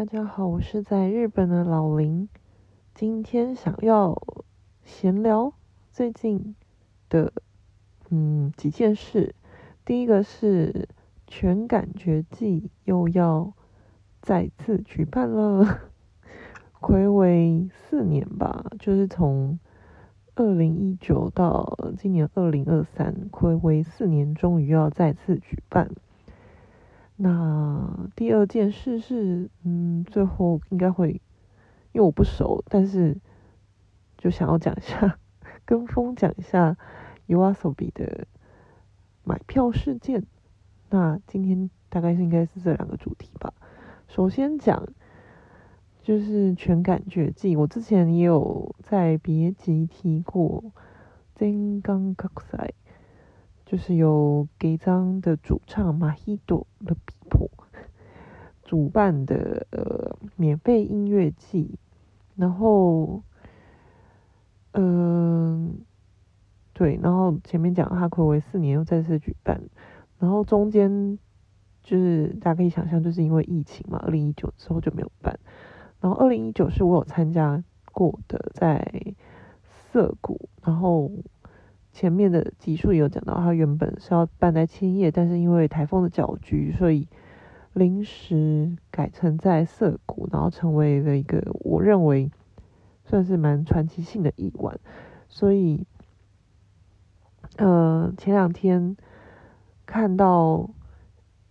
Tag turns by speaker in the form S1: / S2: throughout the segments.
S1: 大家好，我是在日本的老林。今天想要闲聊最近的嗯几件事。第一个是全感觉季又要再次举办了，睽违四年吧，就是从二零一九到今年二零二三，睽违四年，终于要再次举办。那第二件事是，嗯，最后应该会，因为我不熟，但是就想要讲一下，跟风讲一下 UASOBI 的买票事件。那今天大概是应该是这两个主题吧。首先讲就是全感觉祭，我之前也有在别集提过，全感覚祭。就是由给张的主唱马希朵的庇护主办的呃免费音乐季，然后嗯、对，然后前面讲哈暌违四年又再次举办，然后中间就是大家可以想象，就是因为疫情嘛，二零一九之后就没有办，然后二零一九是我有参加过的，在涩谷，然后。前面的集数也有讲到，他原本是要办在千叶，但是因为台风的搅局，所以临时改成在涩谷，然后成为了一个我认为算是蛮传奇性的一晚。所以，呃，前两天看到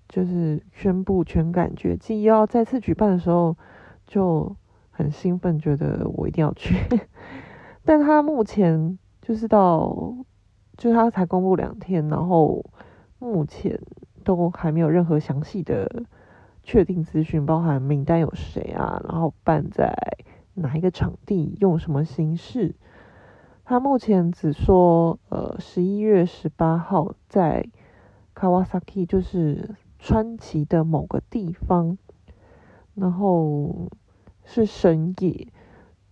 S1: 就是宣布全感觉祭要再次举办的时候，就很兴奋，觉得我一定要去。但他目前就是到。就是他才公布两天，然后目前都还没有任何详细的确定资讯，包含名单有谁啊，然后办在哪一个场地，用什么形式。他目前只说，呃，十一月十八号在 Kawasaki，就是川崎的某个地方，然后是深夜。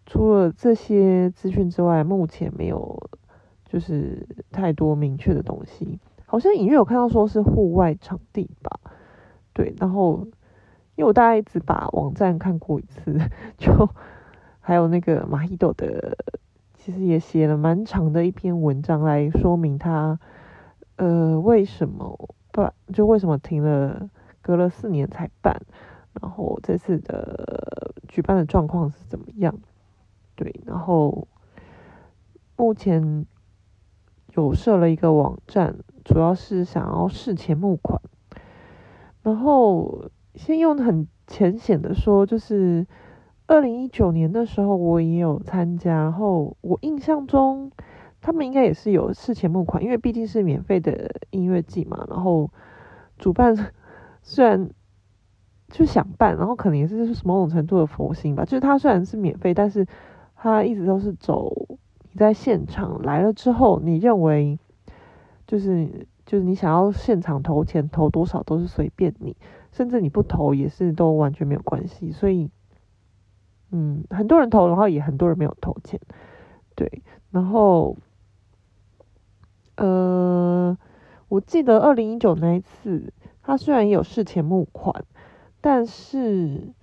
S1: 除了这些资讯之外，目前没有。就是太多明确的东西，好像隐约有看到说是户外场地吧，对，然后因为我大概只把网站看过一次，就还有那个马希斗的，其实也写了蛮长的一篇文章来说明他，呃，为什么不就为什么停了，隔了四年才办，然后这次的举办的状况是怎么样，对，然后目前。有设了一个网站，主要是想要视钱募款。然后先用很浅显的说，就是二零一九年的时候我也有参加，然后我印象中他们应该也是有事前募款，因为毕竟是免费的音乐季嘛。然后主办虽然就想办，然后可能也是某种程度的佛心吧，就是他虽然是免费，但是他一直都是走。在现场来了之后，你认为就是就是你想要现场投钱投多少都是随便你，甚至你不投也是都完全没有关系。所以，嗯，很多人投，然后也很多人没有投钱，对。然后，呃，我记得二零一九那一次，他虽然也有事前募款，但是，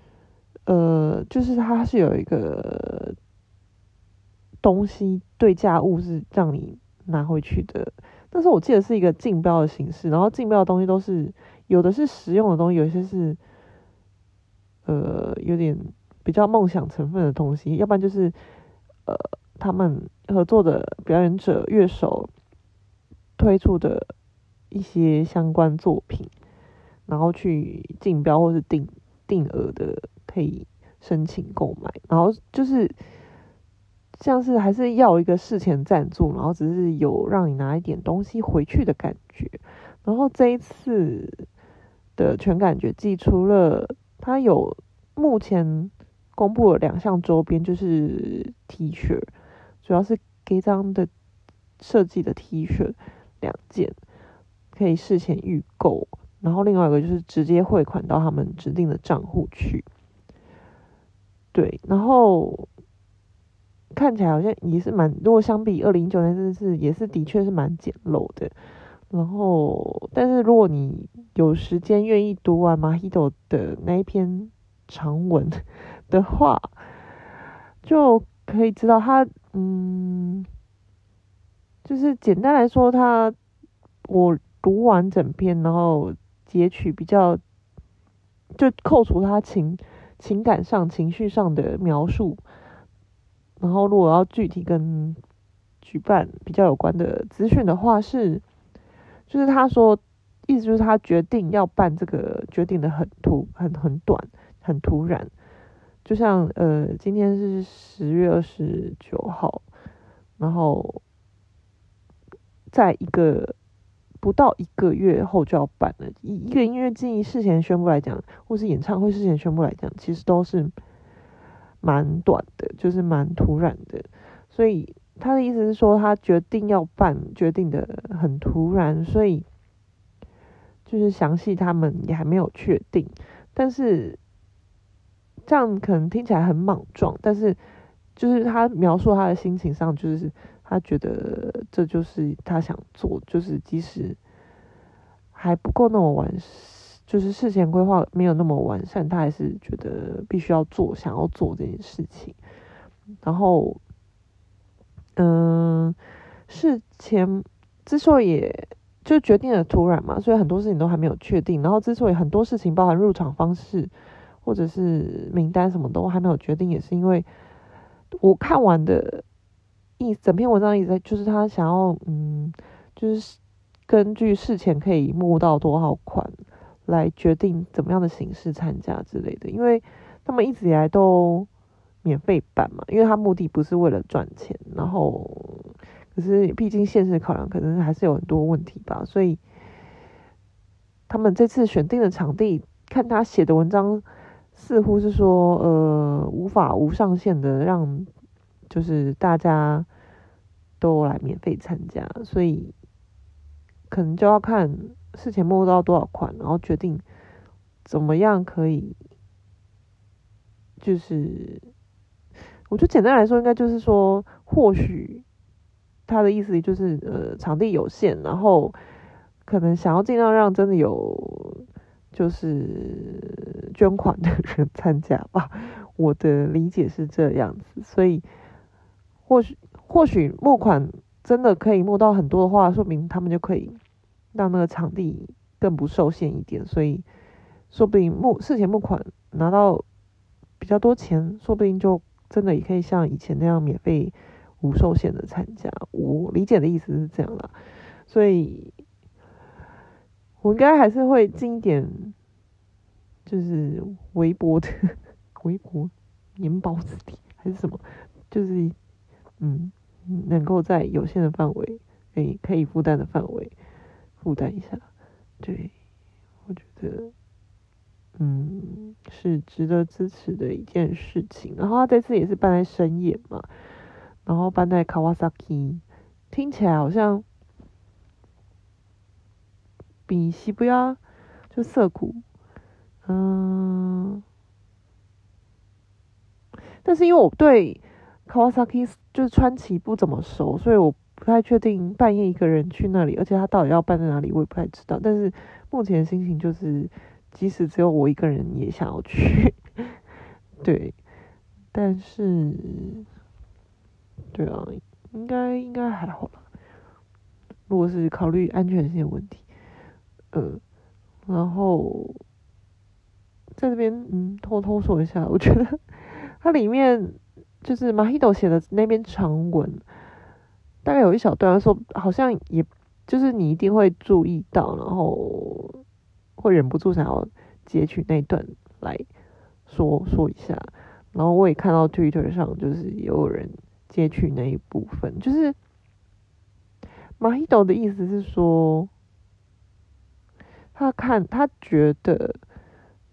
S1: 呃，就是他是有一个。东西对价物是让你拿回去的，但是我记得是一个竞标的形式，然后竞标的东西都是有的是实用的东西，有些是呃有点比较梦想成分的东西，要不然就是呃他们合作的表演者乐手推出的一些相关作品，然后去竞标或是定定额的可以申请购买，然后就是。像是还是要一个事前赞助，然后只是有让你拿一点东西回去的感觉。然后这一次的全感觉祭，除了它有目前公布了两项周边，就是 T 恤，主要是给张的设计的 T 恤两件，可以事前预购。然后另外一个就是直接汇款到他们指定的账户去。对，然后。看起来好像也是蛮，如果相比二零一九年，真的是也是的确是蛮简陋的。然后，但是如果你有时间愿意读完马希斗的那一篇长文的话，就可以知道他，嗯，就是简单来说，他我读完整篇，然后截取比较，就扣除他情情感上、情绪上的描述，然后如果要具体跟举办比较有关的资讯的话，是，就是他说，意思就是他决定要办这个，决定的很突，很很短，很突然，就像呃，今天是十月二十九号，然后在一个不到一个月后就要办了，一一个音乐季事前宣布来讲，或是演唱会事前宣布来讲，其实都是蛮短的，就是蛮突然的，所以。他的意思是说，他决定要办，决定的很突然，所以就是详细他们也还没有确定。但是这样可能听起来很莽撞，但是就是他描述他的心情上，就是他觉得这就是他想做，就是即使还不够那么完，就是事前规划没有那么完善，他还是觉得必须要做，想要做这件事情，然后。嗯，事前之所以就决定了突然嘛，所以很多事情都还没有确定。然后之所以很多事情，包含入场方式或者是名单什么都还没有决定，也是因为我看完的一整篇文章意思就是他想要嗯，就是根据事前可以募到多少款来决定怎么样的形式参加之类的，因为他们一直以来都。免费办嘛，因为他目的不是为了赚钱，然后可是毕竟现实考量，可能还是有很多问题吧，所以他们这次选定的场地，看他写的文章，似乎是说，呃，无法无上限的让，就是大家都来免费参加，所以可能就要看事前募到多少款，然后决定怎么样可以，就是。我觉得简单来说，应该就是说，或许他的意思就是，呃，场地有限，然后可能想要尽量让真的有就是捐款的人参加吧。我的理解是这样子，所以或许或许募款真的可以募到很多的话，说明他们就可以让那个场地更不受限一点。所以说不定募事前募款拿到比较多钱，说不定就。真的也可以像以前那样免费无受限的参加，我理解的意思是这样啦，所以我应该还是会尽一点，就是微薄的 微薄盐包之力还是什么，就是嗯，能够在有限的范围，诶，可以负担的范围负担一下，对，我觉得。嗯，是值得支持的一件事情。然后他这次也是办在深夜嘛，然后办在 Kawasaki，听起来好像比西不亚就涩谷，嗯，但是因为我对 Kawasaki 就是川崎不怎么熟，所以我不太确定半夜一个人去那里，而且他到底要办在哪里，我也不太知道。但是目前心情就是。即使只有我一个人也想要去，对，但是，对啊，应该应该还好吧。如果是考虑安全性问题，呃，然后在这边嗯偷偷说一下，我觉得它里面就是 MAHITO 写的那篇长文，大概有一小段说，好像也就是你一定会注意到，然后。会忍不住想要截取那段来说说一下，然后我也看到 Twitter 上就是也有人截取那一部分，就是 MAHITO 的意思是说，他看他觉得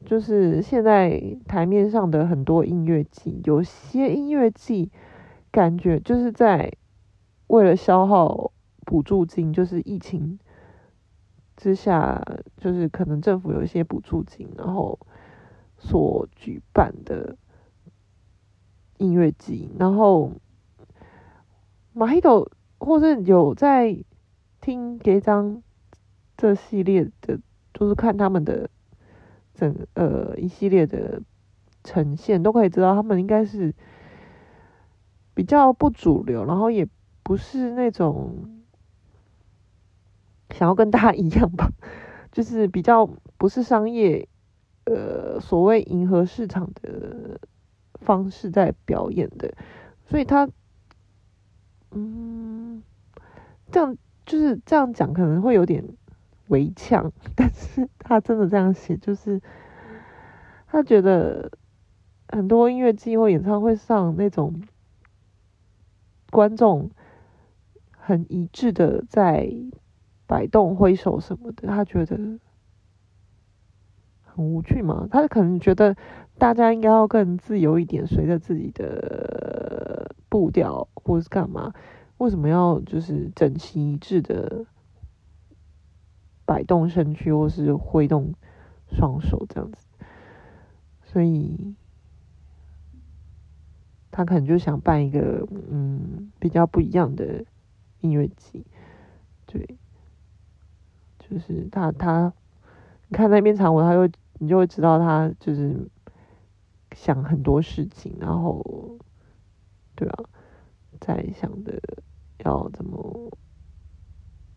S1: 就是现在台面上的很多音乐季，有些音乐季感觉就是在为了消耗补助金，就是疫情。之下，就是可能政府有一些补助金，然后所举办的音乐季，然后 MAHITO 或是有在听给张这系列的，就是看他们的整呃一系列的呈现，都可以知道他们应该是比较不主流，然后也不是那种想要跟大家一样吧，就是比较不是商业，呃，所谓迎合市场的方式在表演的，所以他，嗯，这样就是这样讲可能会有点违呛，但是 他真的这样写，就是他觉得。很多音乐季或演唱会上，那种观众很一致的在摆动、挥手什么的，他觉得很无趣嘛。他可能觉得大家应该要更自由一点，随着自己的步调或是干嘛？为什么要就是整齐一致的摆动身躯或是挥动双手这样子？所以。他可能就想办一个嗯比较不一样的音乐季，对，就是他他你看那篇长文，他就你就会知道他就是想很多事情，然后对啊，在想的要怎么，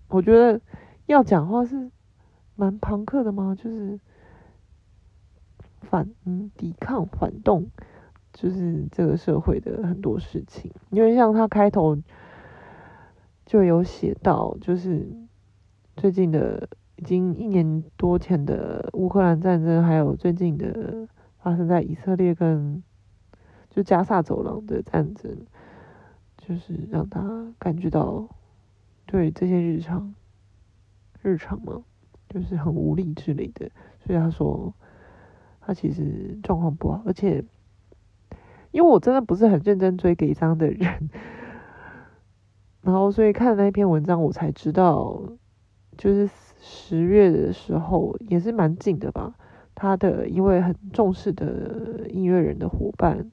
S1: 我觉得要讲话是蛮朋克的嘛，就是反嗯抵抗反动。就是这个社会的很多事情，因为像他开头就有写到，就是最近的已经一年多前的乌克兰战争，还有最近的发生在以色列跟就加萨走廊的战争，就是让他感觉到对这些日常日常嘛，就是很无力之类的，所以他说他其实状况不好，而且。因为我真的不是很认真追给张的人，然后所以看了那篇文章，我才知道，就是十月的时候也是蛮近的吧。他的一位很重视的音乐人的伙伴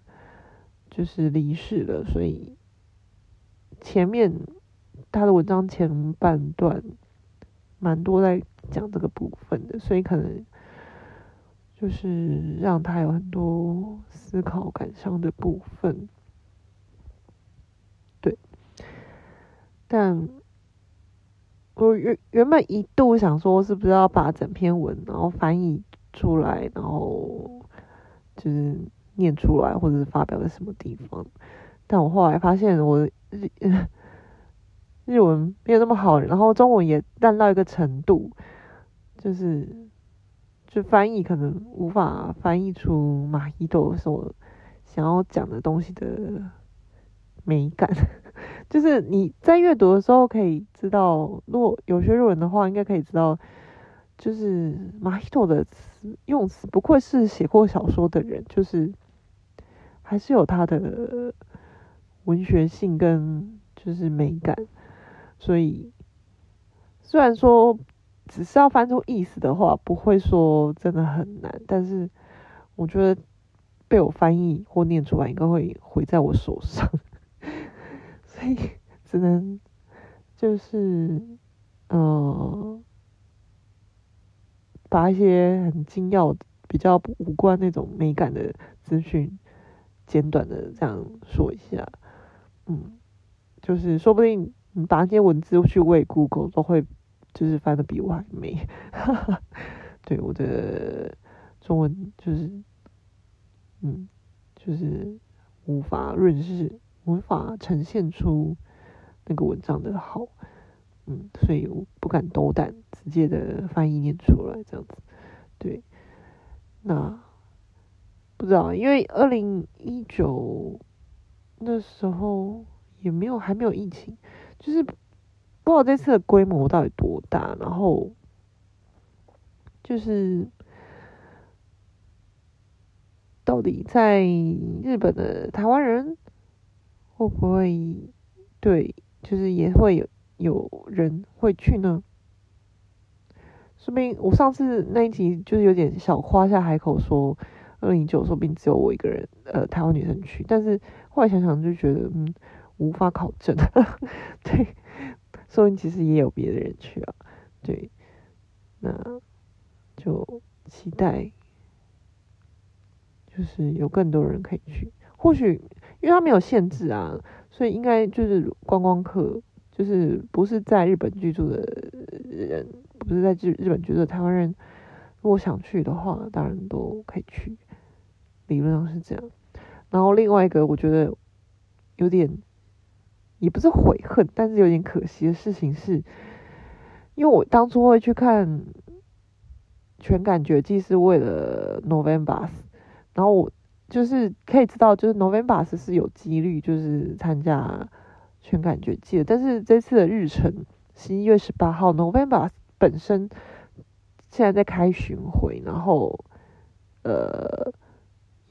S1: 就是离世了，所以前面他的文章前半段蛮多在讲这个部分的，所以可能。就是让他有很多思考、感伤的部分，对。但我原原本一度想说，是不是要把整篇文然后翻译出来，然后就是念出来，或者是发表在什么地方？但我后来发现，我日日文没有那么好，然后中文也烂到一个程度，就是。就翻译可能无法翻译出马伊斗所想要讲的东西的美感，就是你在阅读的时候可以知道，如果有学日文的话，应该可以知道，就是马伊斗的词用词不愧是写过小说的人，就是还是有他的文学性跟就是美感，所以虽然说。只是要翻出意思的话，不会说真的很难。但是我觉得被我翻译或念出来，应该会毁在我手上。所以只能就是呃，把一些很精要、比较无关那种美感的资讯，简短的这样说一下。嗯，就是说不定你把那些文字去喂 Google 都会。就是翻的比我还美，哈哈，对，我的中文就是，嗯，就是无法润饰，无法呈现出那个文章的好，嗯，所以我不敢斗胆直接的翻译念出来这样子，对，那不知道，因为二零一九那时候也没有还没有疫情，就是。不知道这次的规模到底多大，然后就是到底在日本的台湾人会不会对，就是也会有有人会去呢？说不定我上次那一集就是有点小夸下海口说二零一九，说不定只有我一个人，呃，台湾女生去，但是后来想想就觉得嗯，无法考证，对。说明其实也有别的人去啊，对，那就期待，就是有更多人可以去。或许因为他没有限制啊，所以应该就是观光客，就是不是在日本居住的人，不是在日日本居住的台湾人，如果想去的话，当然都可以去。理论上是这样。然后另外一个我觉得有点，也不是悔恨，但是有点可惜的事情是，因为我当初会去看全感觉既是为了 November，然后我就是可以知道，就是 November 是有几率就是参加全感觉季的，但是这次的日程十一月十八号 November 本身现在在开巡回，然后呃。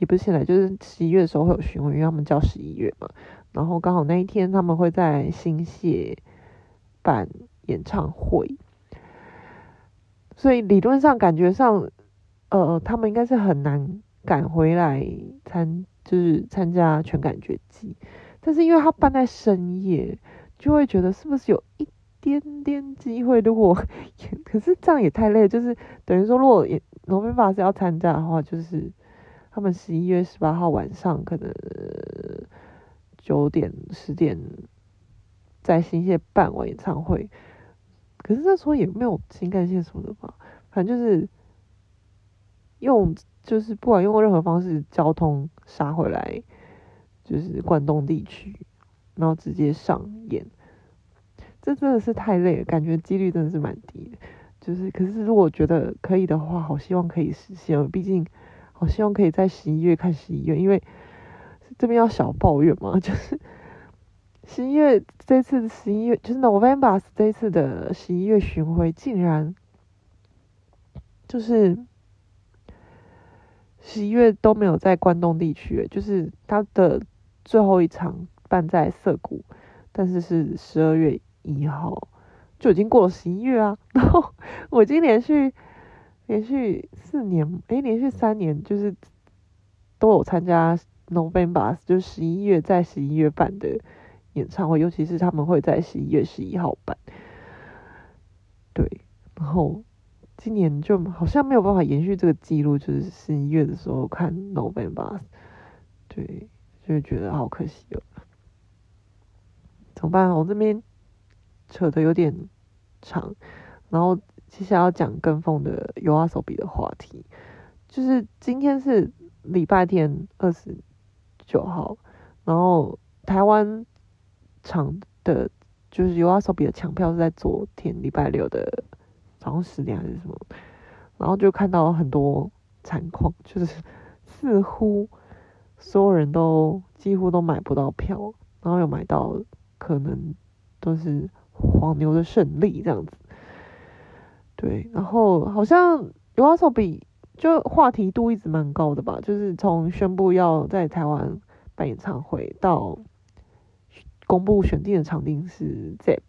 S1: 也不是现在，就是十一月的时候会有巡回，因为他们叫十一月嘛。然后刚好那一天他们会在新泻办演唱会，所以理论上感觉上，呃，他们应该是很难赶回来参，就是参加全感觉季。但是因为他办在深夜，就会觉得是不是有一点点机会？如果 可是这样也太累，就是等于说，如果罗宾法师要参加的话，就是。他们十一月十八号晚上可能九点十点在新界办完演唱会，可是那时候也没有新干线什么的吧，反正就是用就是不管用任何方式交通杀回来，就是关东地区，然后直接上演，这真的是太累了，感觉几率真的是蛮低的。就是可是如果觉得可以的话，好希望可以实现，毕竟。我希望可以在十一月看十一月，因为这边要小抱怨嘛，就是十一月这次十一月就是 November 这次的十一月巡回，竟然就是十一月都没有在关东地区，就是他的最后一场办在涩谷，但是是十二月一号就已经过了十一月啊，然后我已经连续。连续四年，诶、连续三年就是都有参加 November，就是十一月在十一月办的演唱会，尤其是他们会在十一月十一号办。对，然后今年就好像没有办法延续这个记录，就是十一月的时候看 November，对，就觉得好可惜了。怎么办？我这边扯的有点长，然后。接下来要讲跟风的 YOASOBI 的话题，就是今天是礼拜天二十九号，然后台湾场的，就是 YOASOBI 的抢票是在昨天礼拜六的早上十点还是什么，然后就看到很多惨况，就是似乎所有人都几乎都买不到票，然后有买到可能都是黄牛的胜利这样子。对，然后好像 YOSOBI 就话题度一直蛮高的吧，就是从宣布要在台湾办演唱会到公布选定的场地是 ZEP，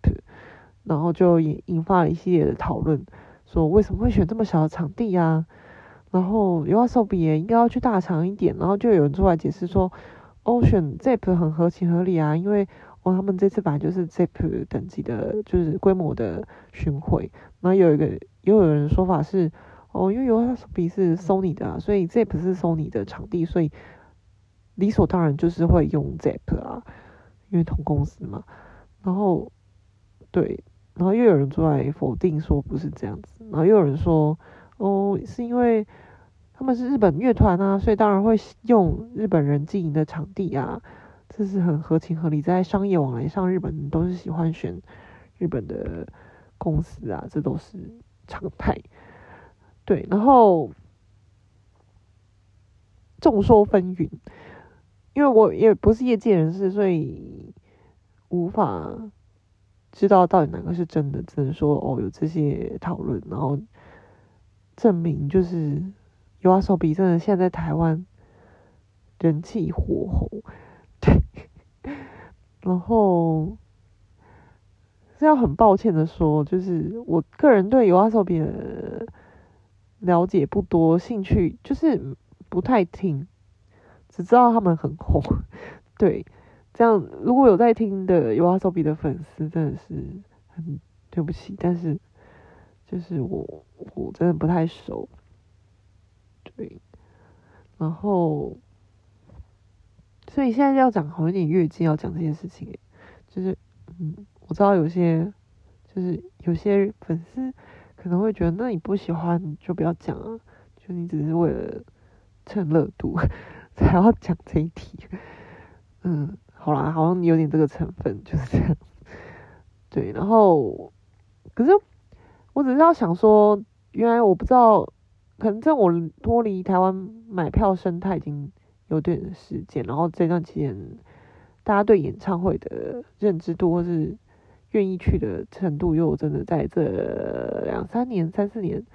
S1: 然后就引引发了一系列的讨论，说为什么会选这么小的场地啊？然后 YOASOBI 也应该要去大场一点，然后就有人出来解释说，哦，选 ZEP 很合情合理啊，因为。哦，他们这次本来就是 ZEP 等级的，就是规模的巡回。然后有一个，又有人说法是，哦，因为 YOASOBI 是 Sony 的啊，所以 ZEP 是 Sony 的场地，所以理所当然就是会用 ZEP 啊，因为同公司嘛。然后，对，然后又有人出来否定说不是这样子，然后又有人说，哦，是因为他们是日本乐团啊，所以当然会用日本人经营的场地啊。这是很合情合理，在商业往来上，日本都是喜欢选日本的公司啊，这都是常态。对，然后众说纷纭，因为我也不是业界人士，所以无法知道到底哪个是真的。只能说哦，有这些讨论，然后证明就是 U S O B 真的现在在台湾人气火红。对，然后是要很抱歉的说，就是我个人对 U S O B 的了解不多，兴趣就是不太听，只知道他们很红。对，这样如果有在听的 YOASOBI 的粉丝，真的是很对不起，但是就是我我真的不太熟。对，然后，所以现在要讲好一点月经要讲这件事情，就是嗯，我知道有些就是有些粉丝可能会觉得，那你不喜欢就不要讲啊，就你只是为了蹭热度才要讲这一题。嗯，好啦，好像你有点这个成分就是这样。对，然后可是我只是要想说，原来我不知道。可能在我脱离台湾买票生态已经有点时间，然后这段期间，大家对演唱会的认知度或是愿意去的程度，又真的在这两三年、三四年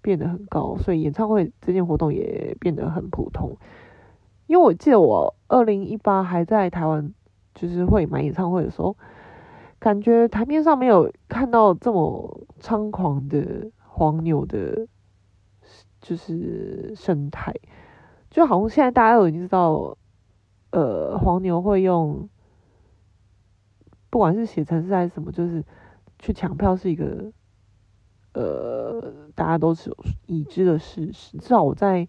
S1: 变得很高，所以演唱会这件活动也变得很普通。因为我记得我二零一八还在台湾，就是会买演唱会的时候，感觉台面上没有看到这么猖狂的黄牛的。就是生态，就好像现在大家都已经知道，呃，黄牛会用，不管是写程式还是什么，就是去抢票是一个，呃，大家都是已知的事实。至少我在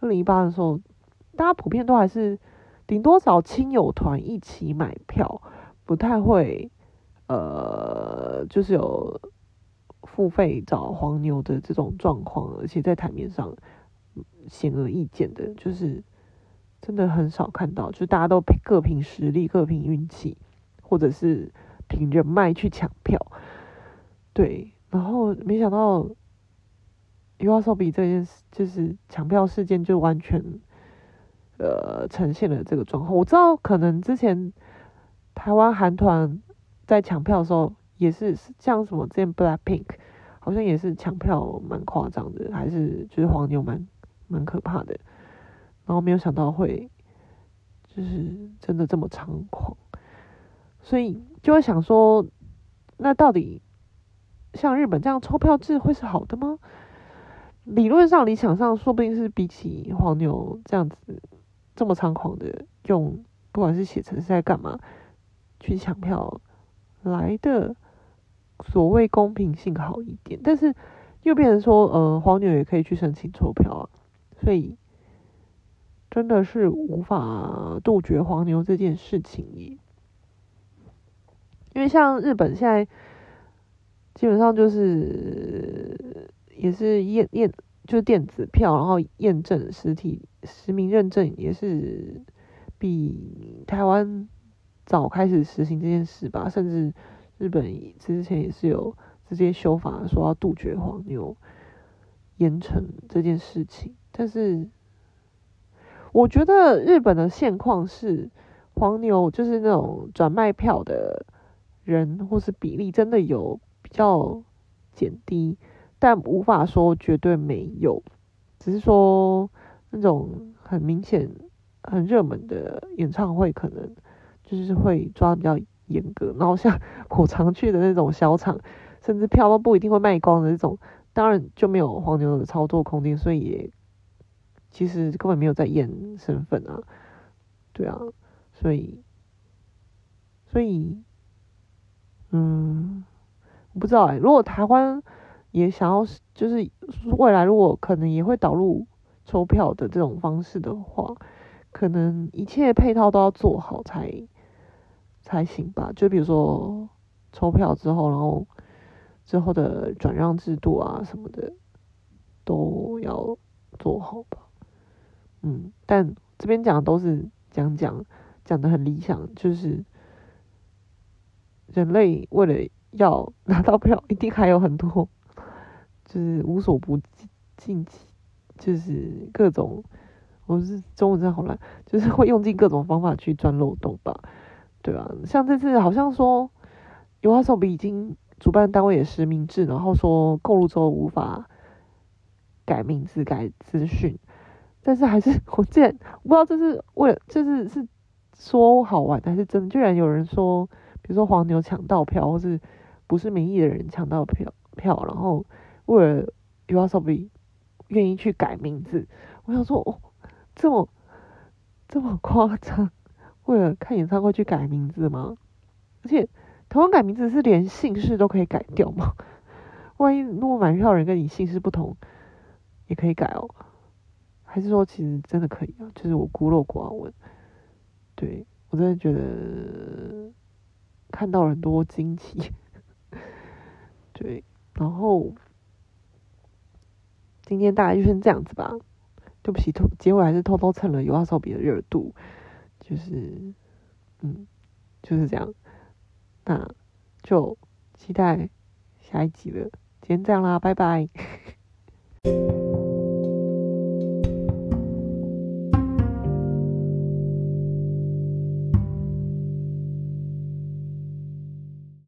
S1: 二零一八的时候，大家普遍都还是顶多找亲友团一起买票，不太会，呃，就是有。付费找黄牛的这种状况，而且在台面上显而易见的，就是真的很少看到，就大家都各凭实力、各凭运气，或者是凭人脉去抢票。对，然后没想到 YOASOBI 这件事，就是抢票事件，就完全呃呈现了这个状况。我知道可能之前台湾韩团在抢票的时候，也是像什么之前 BLACKPINK。好像也是抢票蛮夸张的，还是就是黄牛蛮蛮可怕的，然后没有想到会就是真的这么猖狂，所以就会想说，那到底像日本这样抽票制会是好的吗？理论上、理想上，说不定是比起黄牛这样子这么猖狂的用，不管是写程式在干嘛去抢票来的。所谓公平性好一点，但是又变成说，呃，黄牛也可以去申请抽票啊，所以真的是无法杜绝黄牛这件事情耶。因为像日本现在基本上就是也是验验就是电子票，然后验证实体实名认证也是比台湾早开始实行这件事吧，甚至。日本之前也是有直接修法说要杜绝黄牛严惩这件事情，但是我觉得日本的现况是黄牛就是那种转卖票的人或是比例真的有比较减低，但无法说绝对没有，只是说那种很明显很热门的演唱会可能就是会抓比较。严格，然后像我常去的那种小场，甚至票都不一定会卖光的那种，当然就没有黄牛的操作空间，所以也其实根本没有在验身份啊，对啊，所以所以嗯，不知道哎、如果台湾也想要，就是未来如果可能也会导入抽票的这种方式的话，可能一切配套都要做好才。才行吧，就比如说抽票之后，然后之后的转让制度啊什么的都要做好吧。嗯，但这边讲的都是讲讲讲的很理想，就是人类为了要拿到票，一定还有很多 就是无所不尽其，就是各种，我是中文真的好烂，就是会用尽各种方法去钻漏洞吧。对啊，像这次好像说，YOASOBI 已经主办单位也实名制，然后说购入之后无法改名字、改资讯，但是还是我之前不知道这是为了，这是是说好玩还是真的，居然有人说，比如说黄牛抢到票，或是不是名义的人抢到票票，然后为了 YOASOBI 愿意去改名字，我想说哦，这么这么夸张。为了看演唱会去改名字吗？而且台湾改名字是连姓氏都可以改掉吗？万一如果买票人跟你姓氏不同，也可以改哦。还是说其实真的可以啊？就是我孤陋寡闻，对，我真的觉得看到了很多惊奇，对，然后今天大概就先这样子吧。对不起，偷结尾还是偷偷蹭了尤阿手比的热度，就是嗯，就是这样，那就期待下一集了。今天这样啦，拜拜。